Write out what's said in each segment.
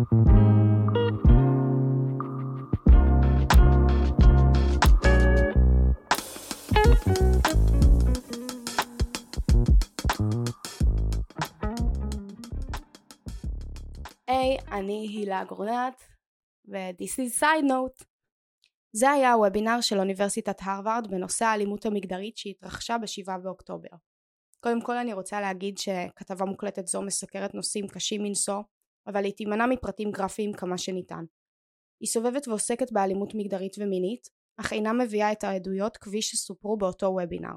היי, hey, אני הילה גורנת, ו-This is side note. זה היה הוובינר של אוניברסיטת הרווארד בנושא האלימות המגדרית שהתרחשה ב-7 באוקטובר. קודם כל אני רוצה להגיד שכתבה מוקלטת זו מסקרת נושאים קשים מנשוא, אבל היא תימנע מפרטים גרפיים כמה שניתן. היא סובבת ועוסקת באלימות מגדרית ומינית, אך אינה מביאה את העדויות כפי שסופרו באותו וובינר.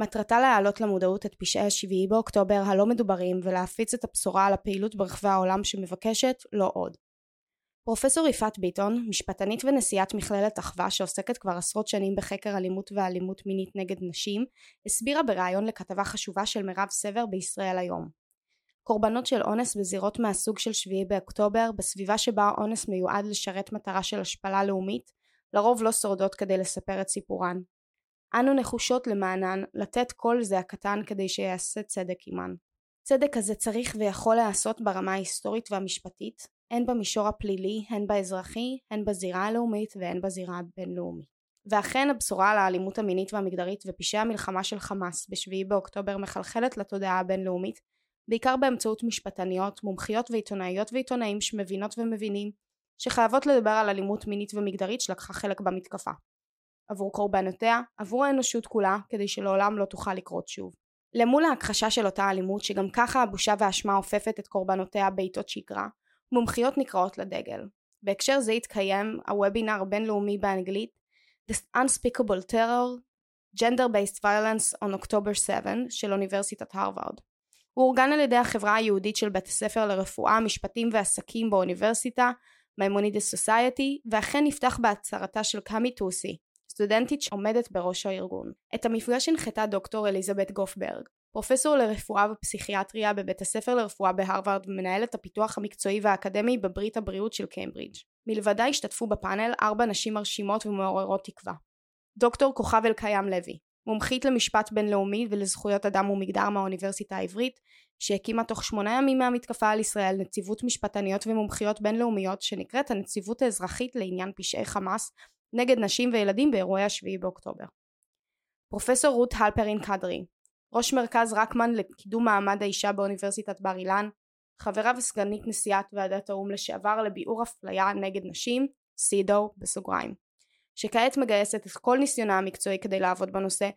מטרתה להעלות למודעות את פשעי השביעי באוקטובר הלא מדוברים ולהפיץ את הבשורה על הפעילות ברחבי העולם שמבקשת לא עוד. פרופסור יפעת ביטון, משפטנית ונשיאת מכללת אחווה שעוסקת כבר עשרות שנים בחקר אלימות ואלימות מינית נגד נשים, הסבירה בריאיון לכתבה חשובה של מירב סבר בישראל היום. קורבנות של אונס בזירות מהסוג של שביעי באוקטובר, בסביבה שבה האונס מיועד לשרת מטרה של השפלה לאומית, לרוב לא שורדות כדי לספר את סיפורן. אנו נחושות למענן לתת קול זעקתן כדי שיעשה צדק עימן. צדק כזה צריך ויכול להיעשות ברמה ההיסטורית והמשפטית, הן במישור הפלילי, הן באזרחי, הן בזירה הלאומית והן בזירה הבינלאומית. ואכן הבשורה על האלימות המינית והמגדרית ופשעי המלחמה של חמאס בשביעי באוקטובר מחלחלת לתודעה הבינלאומית בעיקר באמצעות משפטניות, מומחיות ועיתונאיות ועיתונאים שמבינות ומבינים שחייבות לדבר על אלימות מינית ומגדרית שלקחה חלק במתקפה. עבור קורבנותיה, עבור האנושות כולה, כדי שלעולם לא תוכל לקרות שוב. למול ההכחשה של אותה אלימות, שגם ככה הבושה והאשמה אופפת את קורבנותיה בעיתות שגרה, מומחיות נקראות לדגל. בהקשר זה התקיים הוובינר הבינלאומי באנגלית The Unspeakable Terror Gender-Based Violence on October 7 של אוניברסיטת הרווארד. הוא אורגן על ידי החברה היהודית של בית הספר לרפואה, משפטים ועסקים באוניברסיטה, Maimonides Society, ואכן נפתח בהצהרתה של קאמי טוסי, סטודנטית שעומדת בראש הארגון. את המפגש הנחתה דוקטור אליזבת גופברג, פרופסור לרפואה ופסיכיאטריה בבית הספר לרפואה בהרווארד ומנהלת הפיתוח המקצועי והאקדמי בברית הבריאות של קיימברידג'. מלבדה השתתפו בפאנל ארבע נשים מרשימות ומעוררות תקווה. דוקטור כוכב אלקיים לוי, מומחית למשפט בינלאומי ולזכויות אדם ומגדר מהאוניברסיטה העברית, שהקימה תוך שמונה ימים מהמתקפה על ישראל נציבות משפטניות ומומחיות בינלאומיות שנקראת הנציבות האזרחית לעניין פשעי חמאס נגד נשים וילדים באירועי השביעי באוקטובר. פרופסור רות הלפרין קדרי, ראש מרכז רקמן לקידום מעמד האישה באוניברסיטת בר אילן, חברה וסגנית נשיאת ועדת האו"ם לשעבר לביעור אפליה נגד נשים, סידו בסוגריים, שכעת מגייסת את כל ניסיונה המקצועי כדי לעבוד בנושא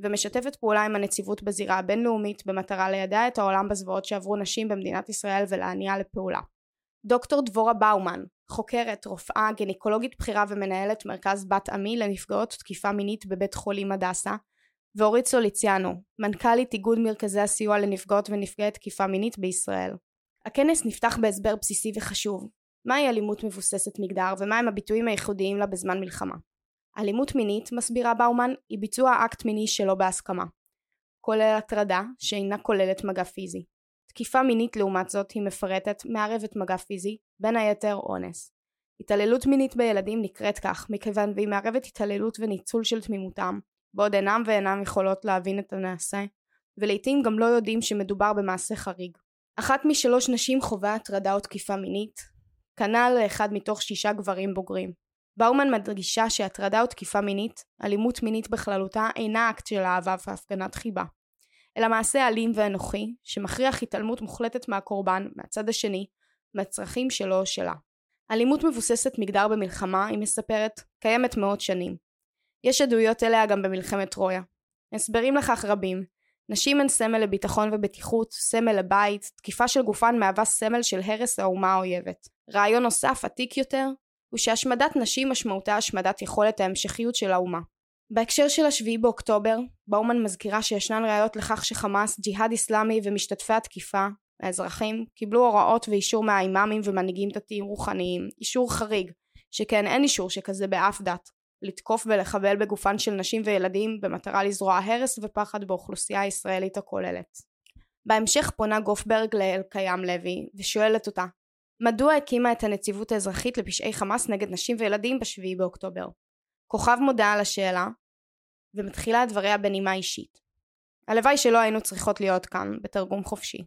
ומשתפת פעולה עם הנציבות בזירה הבינלאומית במטרה לידע את העולם בזוועות שעברו נשים במדינת ישראל ולהניע לפעולה. דוקטור דבורה באומן, חוקרת, רופאה, גניקולוגית בכירה ומנהלת מרכז בת עמי לנפגעות תקיפה מינית בבית חולים הדסה, ואורית סוליציאנו, מנכ"לית איגוד מרכזי הסיוע לנפגעות ונפגעי תקיפה מינית בישראל. הכנס נפתח בהסבר בסיסי וחשוב, מהי אלימות מבוססת מגדר ומהם הביטויים הייחודיים לה בזמן מלחמה. אלימות מינית, מסבירה באומן, היא ביצוע אקט מיני שלא בהסכמה. כולל הטרדה, שאינה כוללת מגע פיזי. תקיפה מינית לעומת זאת היא מפרטת, מערבת מגע פיזי, בין היתר אונס. התעללות מינית בילדים נקראת כך, מכיוון והיא מערבת התעללות וניצול של תמימותם, בעוד אינם ואינם יכולות להבין את הנעשה, ולעיתים גם לא יודעים שמדובר במעשה חריג. אחת משלוש נשים חווה הטרדה או תקיפה מינית, כנ"ל לאחד מתוך שישה גברים בוגרים. באומן מדגישה שהטרדה או תקיפה מינית, אלימות מינית בכללותה, אינה אקט של אהבה והפגנת חיבה, אלא מעשה אלים ואנוכי, שמכריח התעלמות מוחלטת מהקורבן, מהצד השני, מהצרכים שלו או שלה. אלימות מבוססת מגדר במלחמה, היא מספרת, קיימת מאות שנים. יש עדויות אליה גם במלחמת טרויה. הסברים לכך רבים. נשים הן סמל לביטחון ובטיחות, סמל לבית, תקיפה של גופן מהווה סמל של הרס האומה האויבת. רעיון נוסף, עתיק יותר, הוא שהשמדת נשים משמעותה השמדת יכולת ההמשכיות של האומה. בהקשר של השביעי באוקטובר, באומן מזכירה שישנן ראיות לכך שחמאס, ג'יהאד אסלאמי ומשתתפי התקיפה, האזרחים, קיבלו הוראות ואישור מהאימאמים ומנהיגים דתיים רוחניים, אישור חריג, שכן אין אישור שכזה באף דת, לתקוף ולחבל בגופן של נשים וילדים במטרה לזרוע הרס ופחד באוכלוסייה הישראלית הכוללת. בהמשך פונה גופברג לאלקיים לוי ושואלת אותה מדוע הקימה את הנציבות האזרחית לפשעי חמאס נגד נשים וילדים בשביעי באוקטובר? כוכב מודה על השאלה ומתחילה את דבריה בנימה אישית. הלוואי שלא היינו צריכות להיות כאן, בתרגום חופשי.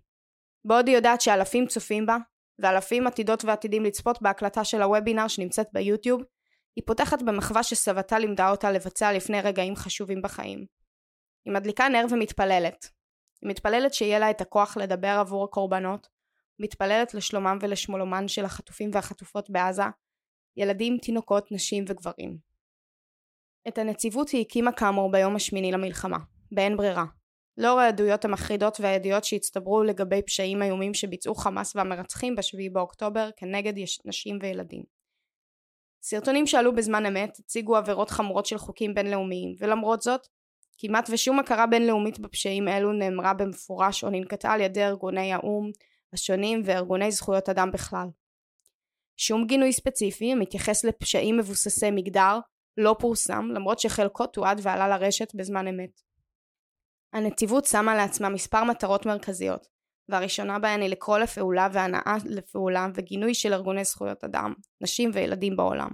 בעוד היא יודעת שאלפים צופים בה, ואלפים עתידות ועתידים לצפות בהקלטה של הוובינר שנמצאת ביוטיוב, היא פותחת במחווה שסבתה לימדה אותה לבצע לפני רגעים חשובים בחיים. היא מדליקה נר ומתפללת. היא מתפללת שיהיה לה את הכוח לדבר עבור הקורבנות, מתפללת לשלומם ולשמולומן של החטופים והחטופות בעזה, ילדים, תינוקות, נשים וגברים. את הנציבות היא הקימה כאמור ביום השמיני למלחמה, באין ברירה. לאור העדויות המחרידות והידיעות שהצטברו לגבי פשעים איומים שביצעו חמאס והמרצחים בשביעי באוקטובר כנגד נשים וילדים. סרטונים שעלו בזמן אמת הציגו עבירות חמורות של חוקים בינלאומיים, ולמרות זאת, כמעט ושום הכרה בינלאומית בפשעים אלו נאמרה במפורש או ננקטה על ידי ארגוני האו"ם השונים וארגוני זכויות אדם בכלל. שום גינוי ספציפי המתייחס לפשעים מבוססי מגדר לא פורסם למרות שחלקו תועד ועלה לרשת בזמן אמת. הנציבות שמה לעצמה מספר מטרות מרכזיות והראשונה בהן היא לקרוא לפעולה והנאה לפעולה וגינוי של ארגוני זכויות אדם, נשים וילדים בעולם.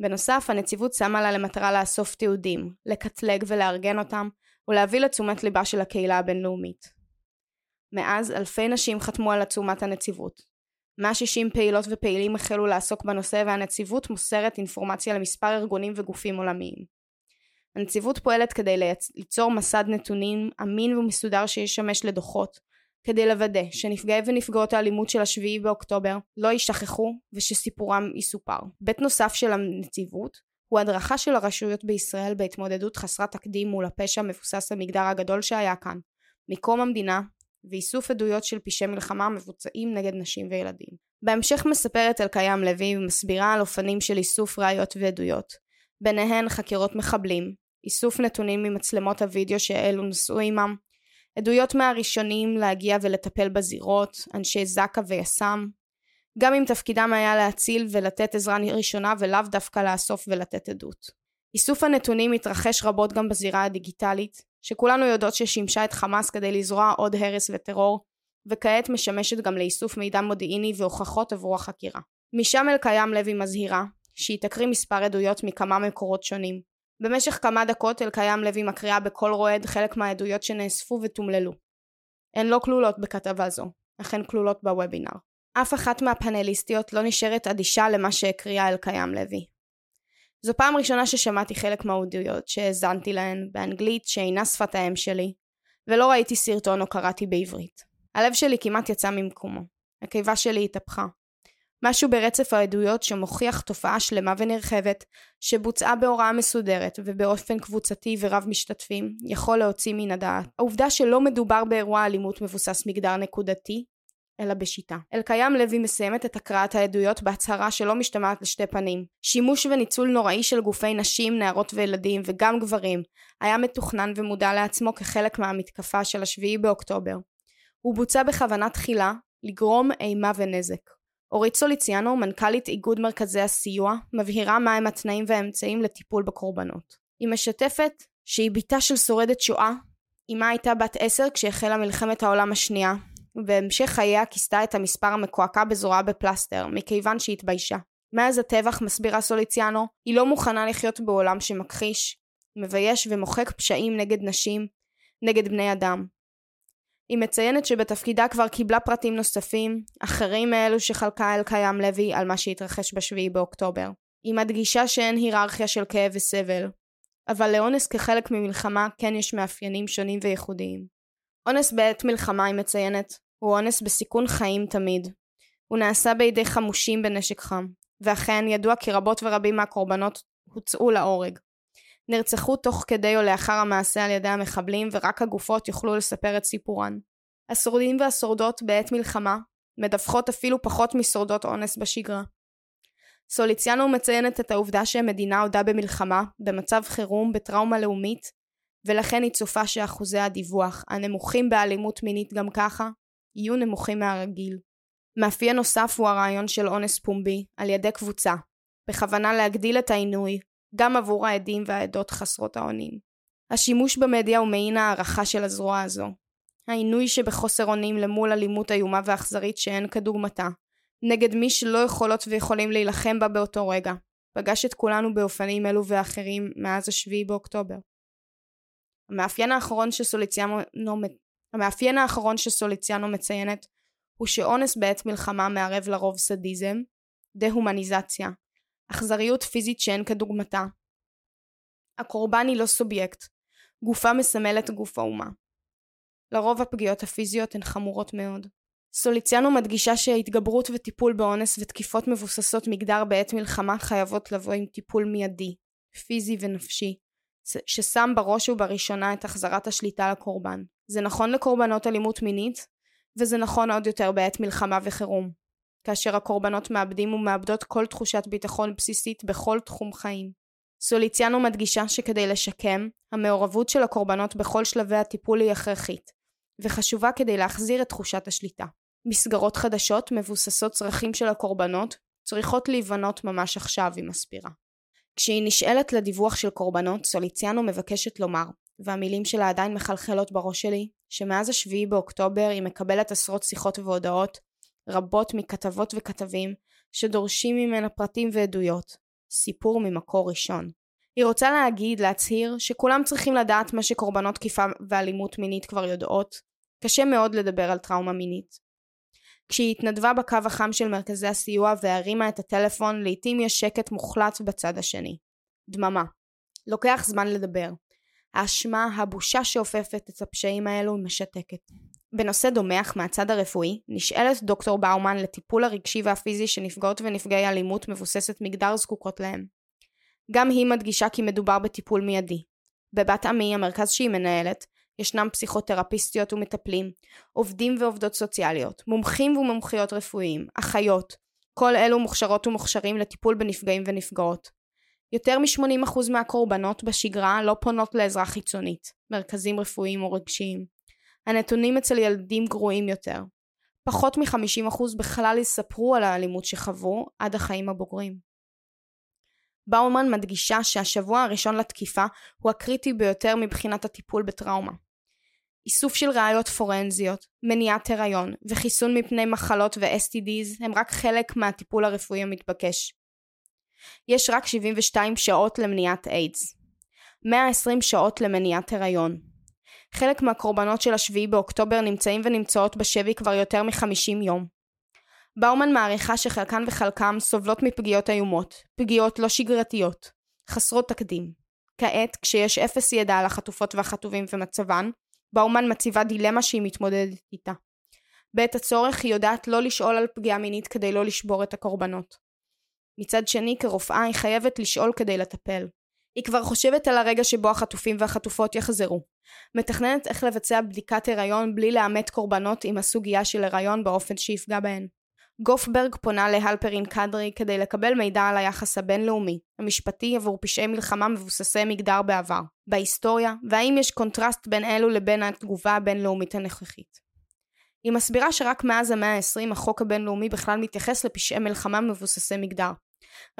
בנוסף, הנציבות שמה לה למטרה לאסוף תיעודים, לקטלג ולארגן אותם, ולהביא לתשומת ליבה של הקהילה הבינלאומית. מאז, אלפי נשים חתמו על עצומת הנציבות. 160 פעילות ופעילים החלו לעסוק בנושא והנציבות מוסרת אינפורמציה למספר ארגונים וגופים עולמיים. הנציבות פועלת כדי ליצור מסד נתונים אמין ומסודר שישמש לדוחות, כדי לוודא שנפגעי ונפגעות האלימות של השביעי באוקטובר לא יישכחו ושסיפורם יסופר. בית נוסף של הנציבות הוא הדרכה של הרשויות בישראל בהתמודדות חסרת תקדים מול הפשע מבוסס המגדר הגדול שהיה כאן, מקום המדינה ואיסוף עדויות של פשעי מלחמה מבוצעים נגד נשים וילדים. בהמשך מספרת אלקיים לוי ומסבירה על אופנים של איסוף ראיות ועדויות, ביניהן חקירות מחבלים, איסוף נתונים ממצלמות הוידאו שאלו נסעו עמם, עדויות מהראשונים להגיע ולטפל בזירות, אנשי זק"א ויס"מ, גם אם תפקידם היה להציל ולתת עזרה ראשונה ולאו דווקא לאסוף ולתת עדות. איסוף הנתונים מתרחש רבות גם בזירה הדיגיטלית, שכולנו יודעות ששימשה את חמאס כדי לזרוע עוד הרס וטרור, וכעת משמשת גם לאיסוף מידע מודיעיני והוכחות עבור החקירה. משם אלקיים לוי מזהירה, שהיא תקריא מספר עדויות מכמה מקורות שונים, במשך כמה דקות אלקיים לוי מקריאה בקול רועד חלק מהעדויות שנאספו ותומללו. הן לא כלולות בכתבה זו, אך הן כלולות בוובינר. אף אחת מהפאנליסטיות לא נשארת אדישה למה שהקריאה אלקיים לוי. זו פעם ראשונה ששמעתי חלק מהעדויות שהאזנתי להן באנגלית שאינה שפת האם שלי, ולא ראיתי סרטון או קראתי בעברית. הלב שלי כמעט יצא ממקומו. הקיבה שלי התהפכה. משהו ברצף העדויות שמוכיח תופעה שלמה ונרחבת שבוצעה בהוראה מסודרת ובאופן קבוצתי ורב משתתפים יכול להוציא מן הדעת. העובדה שלא מדובר באירוע אלימות מבוסס מגדר נקודתי אלא בשיטה. אלקיים לוי מסיימת את הקראת העדויות בהצהרה שלא משתמעת לשתי פנים. שימוש וניצול נוראי של גופי נשים, נערות וילדים וגם גברים היה מתוכנן ומודע לעצמו כחלק מהמתקפה של השביעי באוקטובר. הוא בוצע בכוונה תחילה לגרום אימה ונזק. אורית סוליציאנו, מנכ"לית איגוד מרכזי הסיוע, מבהירה מהם התנאים והאמצעים לטיפול בקורבנות. היא משתפת שהיא בתה של שורדת שואה, אמה הייתה בת עשר כשהחלה מלחמת העולם השנייה, ובהמשך חייה כיסתה את המספר המקועקע בזרועה בפלסטר, מכיוון שהתביישה. מאז הטבח, מסבירה סוליציאנו, היא לא מוכנה לחיות בעולם שמכחיש, מבייש ומוחק פשעים נגד נשים, נגד בני אדם. היא מציינת שבתפקידה כבר קיבלה פרטים נוספים, אחרים מאלו שחלקה אלקיים לוי על מה שהתרחש בשביעי באוקטובר. היא מדגישה שאין היררכיה של כאב וסבל, אבל לאונס כחלק ממלחמה כן יש מאפיינים שונים וייחודיים. אונס בעת מלחמה, היא מציינת, הוא אונס בסיכון חיים תמיד. הוא נעשה בידי חמושים בנשק חם, ואכן ידוע כי רבות ורבים מהקורבנות הוצאו להורג. נרצחו תוך כדי או לאחר המעשה על ידי המחבלים ורק הגופות יוכלו לספר את סיפורן. השורדים והשורדות בעת מלחמה מדווחות אפילו פחות משורדות אונס בשגרה. סוליציאנו מציינת את העובדה שהמדינה עודה במלחמה, במצב חירום, בטראומה לאומית, ולכן היא צופה שאחוזי הדיווח, הנמוכים באלימות מינית גם ככה, יהיו נמוכים מהרגיל. מאפיין נוסף הוא הרעיון של אונס פומבי על ידי קבוצה, בכוונה להגדיל את העינוי גם עבור העדים והעדות חסרות האונים. השימוש במדיה הוא מעין הערכה של הזרוע הזו. העינוי שבחוסר אונים למול אלימות איומה ואכזרית שאין כדוגמתה, נגד מי שלא יכולות ויכולים להילחם בה באותו רגע, פגש את כולנו באופנים אלו ואחרים מאז השביעי באוקטובר. המאפיין האחרון שסוליציאנו, המאפיין האחרון שסוליציאנו מציינת הוא שאונס בעת מלחמה מערב לרוב סדיזם, דה-הומניזציה, אכזריות פיזית שאין כדוגמתה. הקורבן היא לא סובייקט, גופה מסמלת גוף האומה. לרוב הפגיעות הפיזיות הן חמורות מאוד. סוליציאנו מדגישה שהתגברות וטיפול באונס ותקיפות מבוססות מגדר בעת מלחמה חייבות לבוא עם טיפול מיידי, פיזי ונפשי, ששם בראש ובראשונה את החזרת השליטה לקורבן. זה נכון לקורבנות אלימות מינית, וזה נכון עוד יותר בעת מלחמה וחירום, כאשר הקורבנות מאבדים ומאבדות כל תחושת ביטחון בסיסית בכל תחום חיים. סוליציאנו מדגישה שכדי לשקם, המעורבות של הקורבנות בכל שלבי הטיפול היא הכרחית, וחשובה כדי להחזיר את תחושת השליטה. מסגרות חדשות מבוססות צרכים של הקורבנות צריכות להיבנות ממש עכשיו, היא מסבירה. כשהיא נשאלת לדיווח של קורבנות, סוליציאנו מבקשת לומר, והמילים שלה עדיין מחלחלות בראש שלי, שמאז השביעי באוקטובר היא מקבלת עשרות שיחות והודעות, רבות מכתבות וכתבים, שדורשים ממנה פרטים ועדויות. סיפור ממקור ראשון. היא רוצה להגיד, להצהיר, שכולם צריכים לדעת מה שקורבנות תקיפה ואלימות מינית כבר יודעות. קשה מאוד לדבר על טראומה מינית. כשהיא התנדבה בקו החם של מרכזי הסיוע והרימה את הטלפון, לעתים יש שקט מוחלט בצד השני. דממה. לוקח זמן לדבר. האשמה, הבושה שאופפת את הפשעים האלו משתקת. בנושא דומה אך מהצד הרפואי, נשאלת דוקטור באומן לטיפול הרגשי והפיזי שנפגעות ונפגעי אלימות מבוססת מגדר זקוקות להם. גם היא מדגישה כי מדובר בטיפול מיידי. בבת עמי, המרכז שהיא מנהלת, ישנם פסיכותרפיסטיות ומטפלים, עובדים ועובדות סוציאליות, מומחים ומומחיות רפואיים, אחיות, כל אלו מוכשרות ומוכשרים לטיפול בנפגעים ונפגעות. יותר מ-80% מהקורבנות בשגרה לא פונות לעזרה חיצונית, מרכזים רפואיים או רגשיים. הנתונים אצל ילדים גרועים יותר. פחות מ-50% בכלל יספרו על האלימות שחוו עד החיים הבוגרים. באומן מדגישה שהשבוע הראשון לתקיפה הוא הקריטי ביותר מבחינת הטיפול בטראומה. איסוף של ראיות פורנזיות, מניעת הריון וחיסון מפני מחלות ו-STDs הם רק חלק מהטיפול הרפואי המתבקש. יש רק 72 שעות למניעת איידס. 120 שעות למניעת הריון. חלק מהקורבנות של השביעי באוקטובר נמצאים ונמצאות בשבי כבר יותר מ-50 יום. באומן מעריכה שחלקן וחלקם סובלות מפגיעות איומות, פגיעות לא שגרתיות, חסרות תקדים. כעת, כשיש אפס ידע על החטופות והחטובים ומצבן, באומן מציבה דילמה שהיא מתמודדת איתה. בעת הצורך היא יודעת לא לשאול על פגיעה מינית כדי לא לשבור את הקורבנות. מצד שני, כרופאה היא חייבת לשאול כדי לטפל. היא כבר חושבת על הרגע שבו החטופים והחטופות יחזרו. מתכננת איך לבצע בדיקת הריון בלי לאמת קורבנות עם הסוגיה של הריון באופן שיפגע בהן. גופברג פונה להלפרין קדרי כדי לקבל מידע על היחס הבינלאומי, המשפטי עבור פשעי מלחמה מבוססי מגדר בעבר, בהיסטוריה, והאם יש קונטרסט בין אלו לבין התגובה הבינלאומית הנוכחית. היא מסבירה שרק מאז המאה ה-20 החוק הבינלאומי בכלל מתייחס לפשעי מלחמה מבוססי מגדר.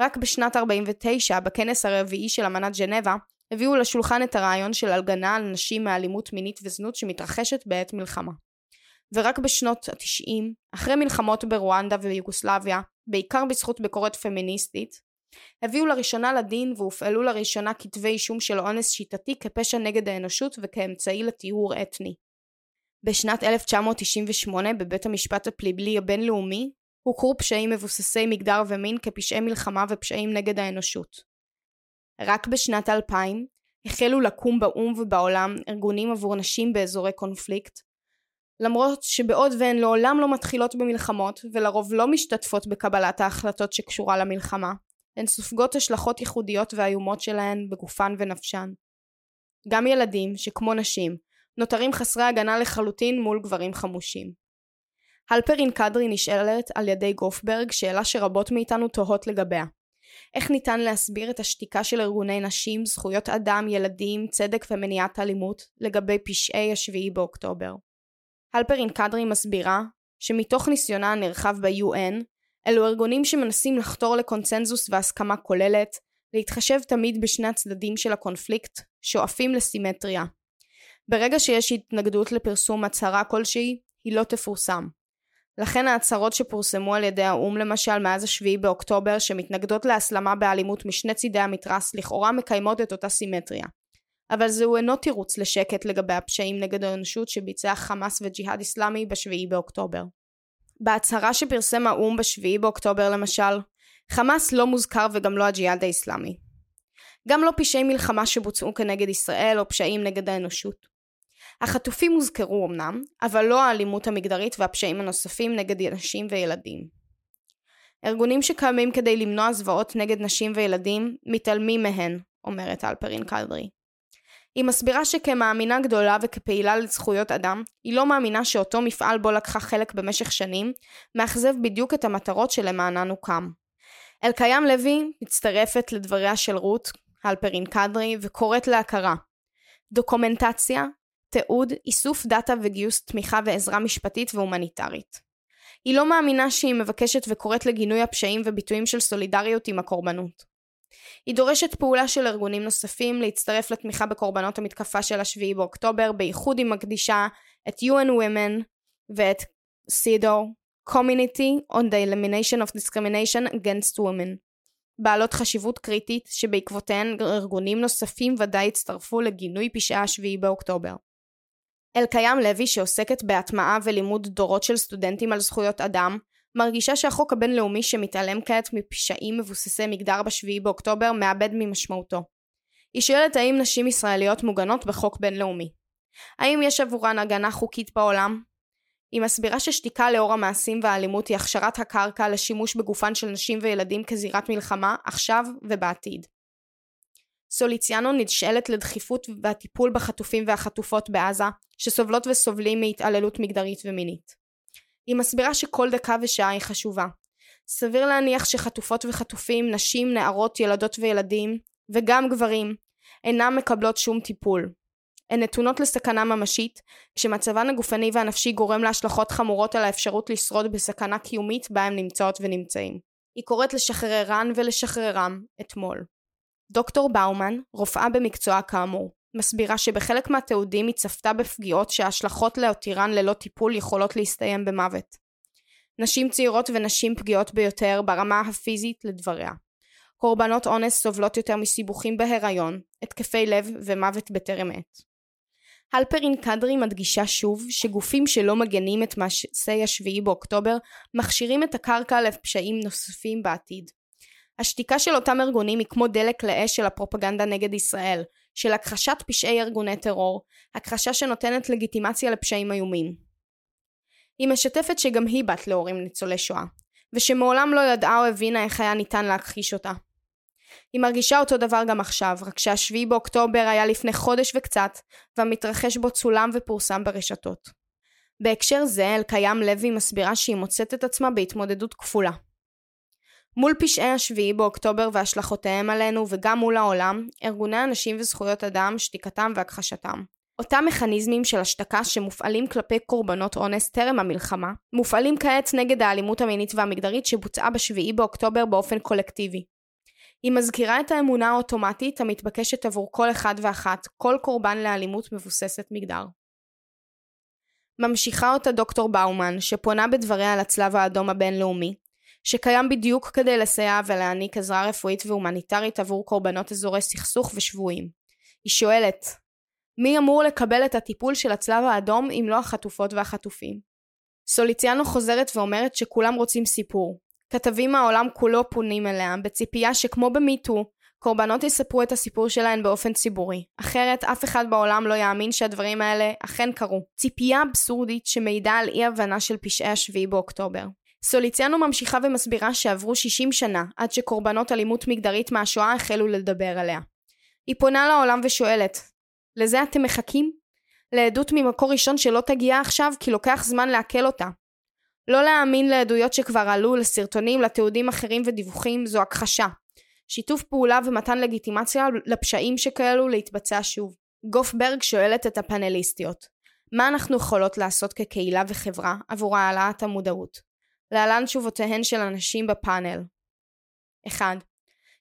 רק בשנת 49, בכנס הרביעי של אמנת ג'נבה, הביאו לשולחן את הרעיון של הגנה על נשים מאלימות מינית וזנות שמתרחשת בעת מלחמה. ורק בשנות ה-90, אחרי מלחמות ברואנדה ויוגוסלביה, בעיקר בזכות ביקורת פמיניסטית, הביאו לראשונה לדין והופעלו לראשונה כתבי אישום של אונס שיטתי כפשע נגד האנושות וכאמצעי לטיהור אתני. בשנת 1998 בבית המשפט הפלילי הבינלאומי הוכרו פשעים מבוססי מגדר ומין כפשעי מלחמה ופשעים נגד האנושות. רק בשנת 2000 החלו לקום באו"ם ובעולם ארגונים עבור נשים באזורי קונפליקט, למרות שבעוד והן לעולם לא מתחילות במלחמות ולרוב לא משתתפות בקבלת ההחלטות שקשורה למלחמה, הן סופגות השלכות ייחודיות ואיומות שלהן בגופן ונפשן. גם ילדים, שכמו נשים, נותרים חסרי הגנה לחלוטין מול גברים חמושים. הלפרין קדרי נשאלת על ידי גופברג שאלה שרבות מאיתנו תוהות לגביה. איך ניתן להסביר את השתיקה של ארגוני נשים, זכויות אדם, ילדים, צדק ומניעת אלימות לגבי פשעי השביעי באוקטובר? הלפרין קדרי מסבירה שמתוך ניסיונה הנרחב ב-UN, אלו ארגונים שמנסים לחתור לקונצנזוס והסכמה כוללת, להתחשב תמיד בשני הצדדים של הקונפליקט, שואפים לסימטריה. ברגע שיש התנגדות לפרסום הצהרה כלשהי, היא לא תפורסם. לכן ההצהרות שפורסמו על ידי האו"ם למשל מאז השביעי באוקטובר שמתנגדות להסלמה באלימות משני צידי המתרס לכאורה מקיימות את אותה סימטריה. אבל זהו אינו תירוץ לשקט לגבי הפשעים נגד האנושות שביצע חמאס וג'יהאד אסלאמי בשביעי באוקטובר. בהצהרה שפרסם האו"ם בשביעי באוקטובר למשל, חמאס לא מוזכר וגם לא הג'יהאד האיסלאמי. גם לא פשעי מלחמה שבוצעו כנגד ישראל או פשעים נגד האנושות. החטופים הוזכרו אמנם, אבל לא האלימות המגדרית והפשעים הנוספים נגד נשים וילדים. ארגונים שקיימים כדי למנוע זוועות נגד נשים וילדים, מתעלמים מהן, אומרת אלפרין קלדרי. היא מסבירה שכמאמינה גדולה וכפעילה לזכויות אדם, היא לא מאמינה שאותו מפעל בו לקחה חלק במשך שנים, מאכזב בדיוק את המטרות שלמענן הוקם. אלקיים לוי מצטרפת לדבריה של רות, הלפרין קדרי, וקוראת להכרה. דוקומנטציה, תיעוד, איסוף דאטה וגיוס תמיכה ועזרה משפטית והומניטרית. היא לא מאמינה שהיא מבקשת וקוראת לגינוי הפשעים וביטויים של סולידריות עם הקורבנות. היא דורשת פעולה של ארגונים נוספים להצטרף לתמיכה בקורבנות המתקפה של השביעי באוקטובר, בייחוד היא מקדישה את UN Women ואת CEDAW, Community on the Elimination of Discrimination Against Women, בעלות חשיבות קריטית שבעקבותיהן ארגונים נוספים ודאי הצטרפו לגינוי פשעי השביעי באוקטובר. אלקיים לוי שעוסקת בהטמעה ולימוד דורות של סטודנטים על זכויות אדם, מרגישה שהחוק הבינלאומי שמתעלם כעת מפשעים מבוססי מגדר בשביעי באוקטובר מאבד ממשמעותו. היא שואלת האם נשים ישראליות מוגנות בחוק בינלאומי. האם יש עבורן הגנה חוקית בעולם? היא מסבירה ששתיקה לאור המעשים והאלימות היא הכשרת הקרקע לשימוש בגופן של נשים וילדים כזירת מלחמה עכשיו ובעתיד. סוליציאנו נשאלת לדחיפות והטיפול בחטופים והחטופות בעזה שסובלות וסובלים מהתעללות מגדרית ומינית. היא מסבירה שכל דקה ושעה היא חשובה. סביר להניח שחטופות וחטופים, נשים, נערות, ילדות וילדים, וגם גברים, אינם מקבלות שום טיפול. הן נתונות לסכנה ממשית, כשמצבן הגופני והנפשי גורם להשלכות חמורות על האפשרות לשרוד בסכנה קיומית בה הם נמצאות ונמצאים. היא קוראת לשחררן ולשחררם אתמול. דוקטור באומן, רופאה במקצועה כאמור, מסבירה שבחלק מהתיעודים היא צפתה בפגיעות שההשלכות להותירן ללא טיפול יכולות להסתיים במוות. נשים צעירות ונשים פגיעות ביותר ברמה הפיזית לדבריה. קורבנות אונס סובלות יותר מסיבוכים בהיריון, התקפי לב ומוות בטרם עת. הלפרין קדרי מדגישה שוב שגופים שלא מגנים את מעשי השביעי באוקטובר מכשירים את הקרקע לפשעים נוספים בעתיד. השתיקה של אותם ארגונים היא כמו דלק לאש של הפרופגנדה נגד ישראל, של הכחשת פשעי ארגוני טרור, הכחשה שנותנת לגיטימציה לפשעים איומים. היא משתפת שגם היא בת להורים ניצולי שואה, ושמעולם לא ידעה או הבינה איך היה ניתן להכחיש אותה. היא מרגישה אותו דבר גם עכשיו, רק שהשביעי באוקטובר היה לפני חודש וקצת, והמתרחש בו צולם ופורסם ברשתות. בהקשר זה, אלקיים לוי מסבירה שהיא מוצאת את עצמה בהתמודדות כפולה. מול פשעי השביעי באוקטובר והשלכותיהם עלינו וגם מול העולם, ארגוני הנשים וזכויות אדם, שתיקתם והכחשתם. אותם מכניזמים של השתקה שמופעלים כלפי קורבנות אונס טרם המלחמה, מופעלים כעת נגד האלימות המינית והמגדרית שבוצעה בשביעי באוקטובר באופן קולקטיבי. היא מזכירה את האמונה האוטומטית המתבקשת עבור כל אחד ואחת, כל קורבן לאלימות מבוססת מגדר. ממשיכה אותה דוקטור באומן, שפונה בדבריה לצלב האדום הבינלאומי, שקיים בדיוק כדי לסייע ולהעניק עזרה רפואית והומניטרית עבור קורבנות אזורי סכסוך ושבויים. היא שואלת, מי אמור לקבל את הטיפול של הצלב האדום אם לא החטופות והחטופים? סוליציאנו חוזרת ואומרת שכולם רוצים סיפור. כתבים מהעולם כולו פונים אליה, בציפייה שכמו במיטו, קורבנות יספרו את הסיפור שלהן באופן ציבורי. אחרת אף אחד בעולם לא יאמין שהדברים האלה אכן קרו. ציפייה אבסורדית שמעידה על אי הבנה של פשעי השביעי באוקטובר. סוליציאנו ממשיכה ומסבירה שעברו 60 שנה עד שקורבנות אלימות מגדרית מהשואה החלו לדבר עליה. היא פונה לעולם ושואלת, לזה אתם מחכים? לעדות ממקור ראשון שלא תגיע עכשיו כי לוקח זמן לעכל אותה. לא להאמין לעדויות שכבר עלו, לסרטונים, לתיעודים אחרים ודיווחים, זו הכחשה. שיתוף פעולה ומתן לגיטימציה לפשעים שכאלו להתבצע שוב. גוף ברג שואלת את הפאנליסטיות מה אנחנו יכולות לעשות כקהילה וחברה עבור העלאת המודעות? להלן תשובותיהן של אנשים בפאנל 1.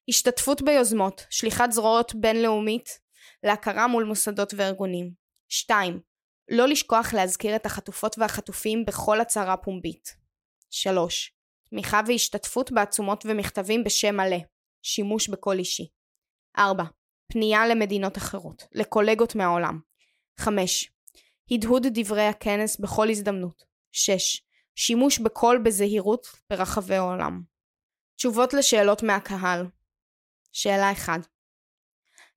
השתתפות ביוזמות, שליחת זרועות בינלאומית להכרה מול מוסדות וארגונים. 2. לא לשכוח להזכיר את החטופות והחטופים בכל הצהרה פומבית. 3. תמיכה והשתתפות בעצומות ומכתבים בשם מלא. שימוש בקול אישי. 4. פנייה למדינות אחרות, לקולגות מהעולם. 5. הדהוד דברי הכנס בכל הזדמנות. 6. שימוש בקול בזהירות ברחבי העולם. תשובות לשאלות מהקהל שאלה 1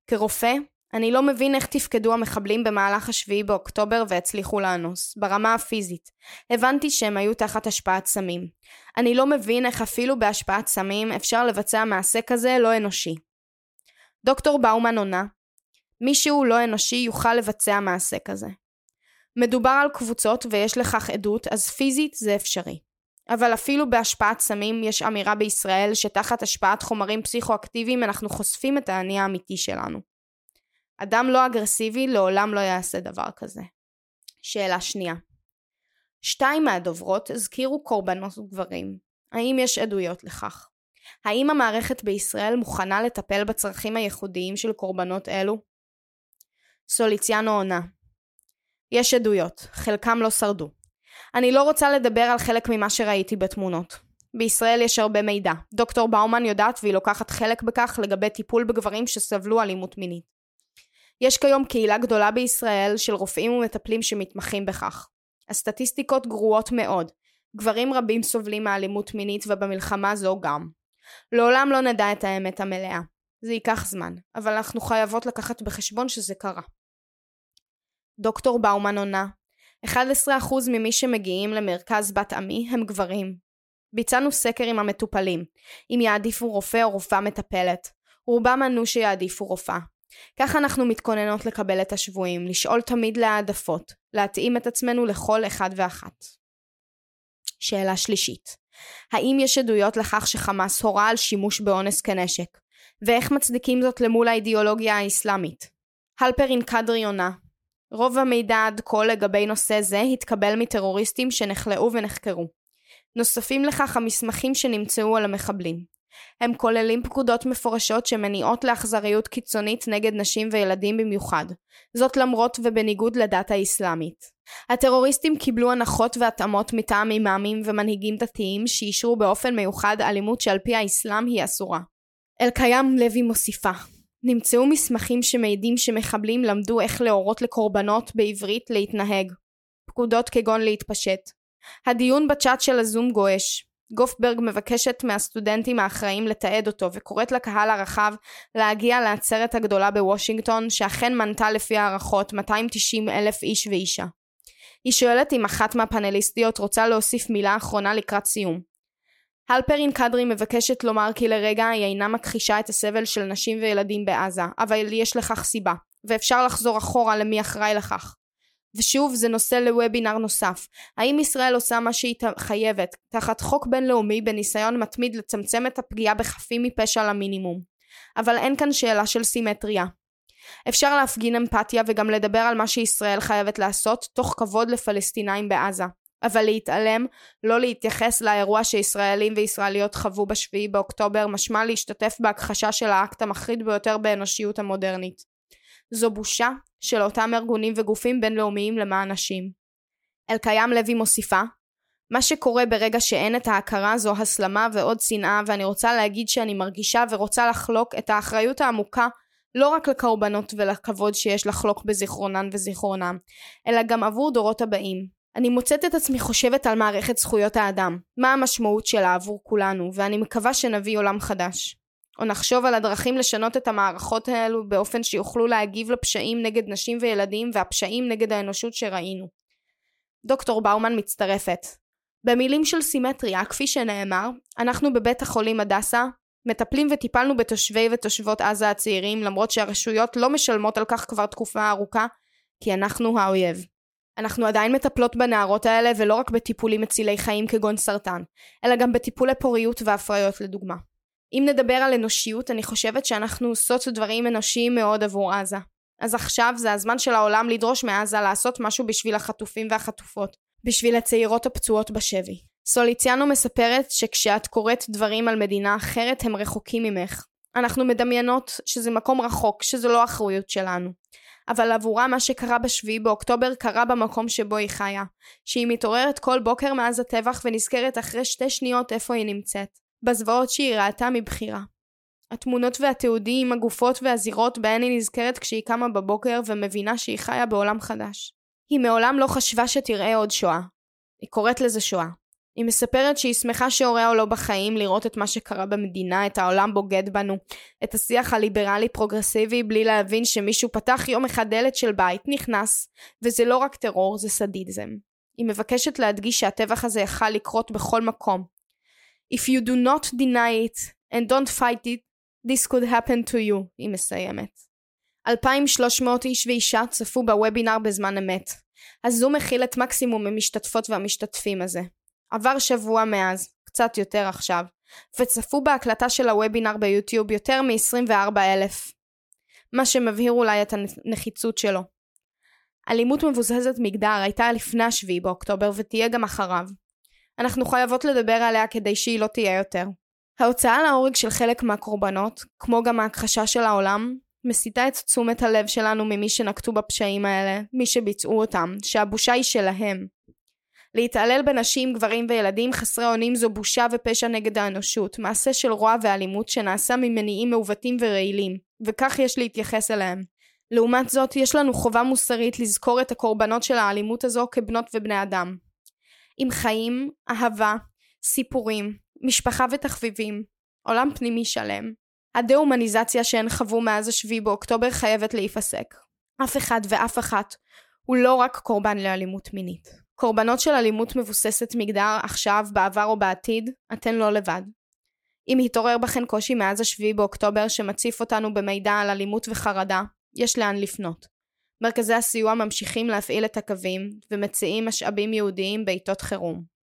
כרופא, אני לא מבין איך תפקדו המחבלים במהלך השביעי באוקטובר והצליחו לאנוס, ברמה הפיזית. הבנתי שהם היו תחת השפעת סמים. אני לא מבין איך אפילו בהשפעת סמים אפשר לבצע מעשה כזה לא אנושי. דוקטור באומן עונה, מישהו לא אנושי יוכל לבצע מעשה כזה. מדובר על קבוצות ויש לכך עדות, אז פיזית זה אפשרי. אבל אפילו בהשפעת סמים יש אמירה בישראל שתחת השפעת חומרים פסיכואקטיביים אנחנו חושפים את האני האמיתי שלנו. אדם לא אגרסיבי לעולם לא יעשה דבר כזה. שאלה שנייה שתיים מהדוברות הזכירו קורבנות גברים. האם יש עדויות לכך? האם המערכת בישראל מוכנה לטפל בצרכים הייחודיים של קורבנות אלו? סוליציאנו עונה יש עדויות, חלקם לא שרדו. אני לא רוצה לדבר על חלק ממה שראיתי בתמונות. בישראל יש הרבה מידע. דוקטור באומן יודעת והיא לוקחת חלק בכך לגבי טיפול בגברים שסבלו אלימות מינית. יש כיום קהילה גדולה בישראל של רופאים ומטפלים שמתמחים בכך. הסטטיסטיקות גרועות מאוד. גברים רבים סובלים מאלימות מינית ובמלחמה זו גם. לעולם לא נדע את האמת המלאה. זה ייקח זמן, אבל אנחנו חייבות לקחת בחשבון שזה קרה. דוקטור באומן עונה 11% ממי שמגיעים למרכז בת עמי הם גברים. ביצענו סקר עם המטופלים, אם יעדיפו רופא או רופאה מטפלת. רובם ענו שיעדיפו רופאה. כך אנחנו מתכוננות לקבל את השבויים, לשאול תמיד להעדפות, להתאים את עצמנו לכל אחד ואחת. שאלה שלישית האם יש עדויות לכך שחמאס הורה על שימוש באונס כנשק? ואיך מצדיקים זאת למול האידיאולוגיה האסלאמית? הלפרין קדרי עונה רוב המידע עד כה לגבי נושא זה התקבל מטרוריסטים שנכלאו ונחקרו. נוספים לכך המסמכים שנמצאו על המחבלים. הם כוללים פקודות מפורשות שמניעות לאכזריות קיצונית נגד נשים וילדים במיוחד, זאת למרות ובניגוד לדת האסלאמית. הטרוריסטים קיבלו הנחות והתאמות מטעם אימאמים ומנהיגים דתיים שאישרו באופן מיוחד אלימות שעל פי האסלאם היא אסורה. אלקיים לוי מוסיפה נמצאו מסמכים שמעידים שמחבלים למדו איך להורות לקורבנות בעברית להתנהג. פקודות כגון להתפשט. הדיון בצ'אט של הזום גועש. גופברג מבקשת מהסטודנטים האחראים לתעד אותו וקוראת לקהל הרחב להגיע לעצרת הגדולה בוושינגטון שאכן מנתה לפי הערכות 290 אלף איש ואישה. היא שואלת אם אחת מהפאנליסטיות רוצה להוסיף מילה אחרונה לקראת סיום. הלפרין קדרי מבקשת לומר כי לרגע היא אינה מכחישה את הסבל של נשים וילדים בעזה, אבל יש לכך סיבה, ואפשר לחזור אחורה למי אחראי לכך. ושוב זה נושא לוובינר נוסף. האם ישראל עושה מה שהיא חייבת, תחת חוק בינלאומי בניסיון מתמיד לצמצם את הפגיעה בחפים מפשע למינימום. אבל אין כאן שאלה של סימטריה. אפשר להפגין אמפתיה וגם לדבר על מה שישראל חייבת לעשות, תוך כבוד לפלסטינאים בעזה. אבל להתעלם, לא להתייחס לאירוע שישראלים וישראליות חוו בשביעי באוקטובר, משמע להשתתף בהכחשה של האקט המחריד ביותר באנושיות המודרנית. זו בושה של אותם ארגונים וגופים בינלאומיים למען נשים. אלקיים לוי מוסיפה מה שקורה ברגע שאין את ההכרה זו הסלמה ועוד שנאה ואני רוצה להגיד שאני מרגישה ורוצה לחלוק את האחריות העמוקה לא רק לקורבנות ולכבוד שיש לחלוק בזיכרונן וזיכרונם, אלא גם עבור דורות הבאים. אני מוצאת את עצמי חושבת על מערכת זכויות האדם, מה המשמעות שלה עבור כולנו, ואני מקווה שנביא עולם חדש. או נחשוב על הדרכים לשנות את המערכות האלו באופן שיוכלו להגיב לפשעים נגד נשים וילדים והפשעים נגד האנושות שראינו. דוקטור באומן מצטרפת. במילים של סימטריה, כפי שנאמר, אנחנו בבית החולים הדסה מטפלים וטיפלנו בתושבי ותושבות עזה הצעירים למרות שהרשויות לא משלמות על כך כבר תקופה ארוכה כי אנחנו האויב. אנחנו עדיין מטפלות בנערות האלה ולא רק בטיפולים מצילי חיים כגון סרטן, אלא גם בטיפולי פוריות והפריות לדוגמה. אם נדבר על אנושיות, אני חושבת שאנחנו עושות דברים אנושיים מאוד עבור עזה. אז עכשיו זה הזמן של העולם לדרוש מעזה לעשות משהו בשביל החטופים והחטופות, בשביל הצעירות הפצועות בשבי. סוליציאנו מספרת שכשאת קוראת דברים על מדינה אחרת הם רחוקים ממך. אנחנו מדמיינות שזה מקום רחוק, שזה לא אחריות שלנו. אבל עבורה מה שקרה בשביעי באוקטובר קרה במקום שבו היא חיה. שהיא מתעוררת כל בוקר מאז הטבח ונזכרת אחרי שתי שניות איפה היא נמצאת. בזוועות שהיא ראתה מבחירה. התמונות והתיעודים, הגופות והזירות בהן היא נזכרת כשהיא קמה בבוקר ומבינה שהיא חיה בעולם חדש. היא מעולם לא חשבה שתראה עוד שואה. היא קוראת לזה שואה. היא מספרת שהיא שמחה שהוריה לא בחיים לראות את מה שקרה במדינה, את העולם בוגד בנו, את השיח הליברלי פרוגרסיבי בלי להבין שמישהו פתח יום אחד דלת של בית, נכנס, וזה לא רק טרור, זה סדיזם. היא מבקשת להדגיש שהטבח הזה יכל לקרות בכל מקום. If you do not deny it and don't fight it, this could happen to you, היא מסיימת. 2,300 איש ואישה צפו בוובינר בזמן אמת. הזום מכיל את מקסימום המשתתפות והמשתתפים הזה. עבר שבוע מאז, קצת יותר עכשיו, וצפו בהקלטה של הוובינר ביוטיוב יותר מ-24 אלף. מה שמבהיר אולי את הנחיצות שלו. אלימות מבוססת מגדר הייתה לפני השביעי באוקטובר ותהיה גם אחריו. אנחנו חייבות לדבר עליה כדי שהיא לא תהיה יותר. ההוצאה להורג של חלק מהקורבנות, כמו גם ההכחשה של העולם, מסיטה את תשומת הלב שלנו ממי שנקטו בפשעים האלה, מי שביצעו אותם, שהבושה היא שלהם. להתעלל בנשים, גברים וילדים חסרי אונים זו בושה ופשע נגד האנושות, מעשה של רוע ואלימות שנעשה ממניעים מעוותים ורעילים, וכך יש להתייחס אליהם. לעומת זאת, יש לנו חובה מוסרית לזכור את הקורבנות של האלימות הזו כבנות ובני אדם. עם חיים, אהבה, סיפורים, משפחה ותחביבים, עולם פנימי שלם. הדה-הומניזציה שהן חוו מאז השביעי באוקטובר חייבת להיפסק. אף אחד ואף אחת הוא לא רק קורבן לאלימות מינית. קורבנות של אלימות מבוססת מגדר עכשיו, בעבר או בעתיד, אתן לא לבד. אם התעורר בכן קושי מאז השביעי באוקטובר שמציף אותנו במידע על אלימות וחרדה, יש לאן לפנות. מרכזי הסיוע ממשיכים להפעיל את הקווים ומציעים משאבים ייעודיים בעיתות חירום.